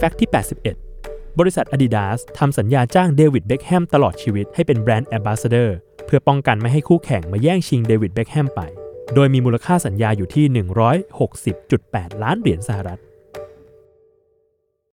fact ที่ 81 บริษัท Adidas ทำสัญญาจ้างเดวิดเบคแฮมตลอดชีวิตให้เป็น brand ambassador เพื่อป้องกันไม่ให้คู่แข่งมาแย่งชิงเดวิดเบคแฮมไป โดยมีมูลค่าสัญญาอยู่ที่ 160.8 ล้านเหรียญสหรัฐ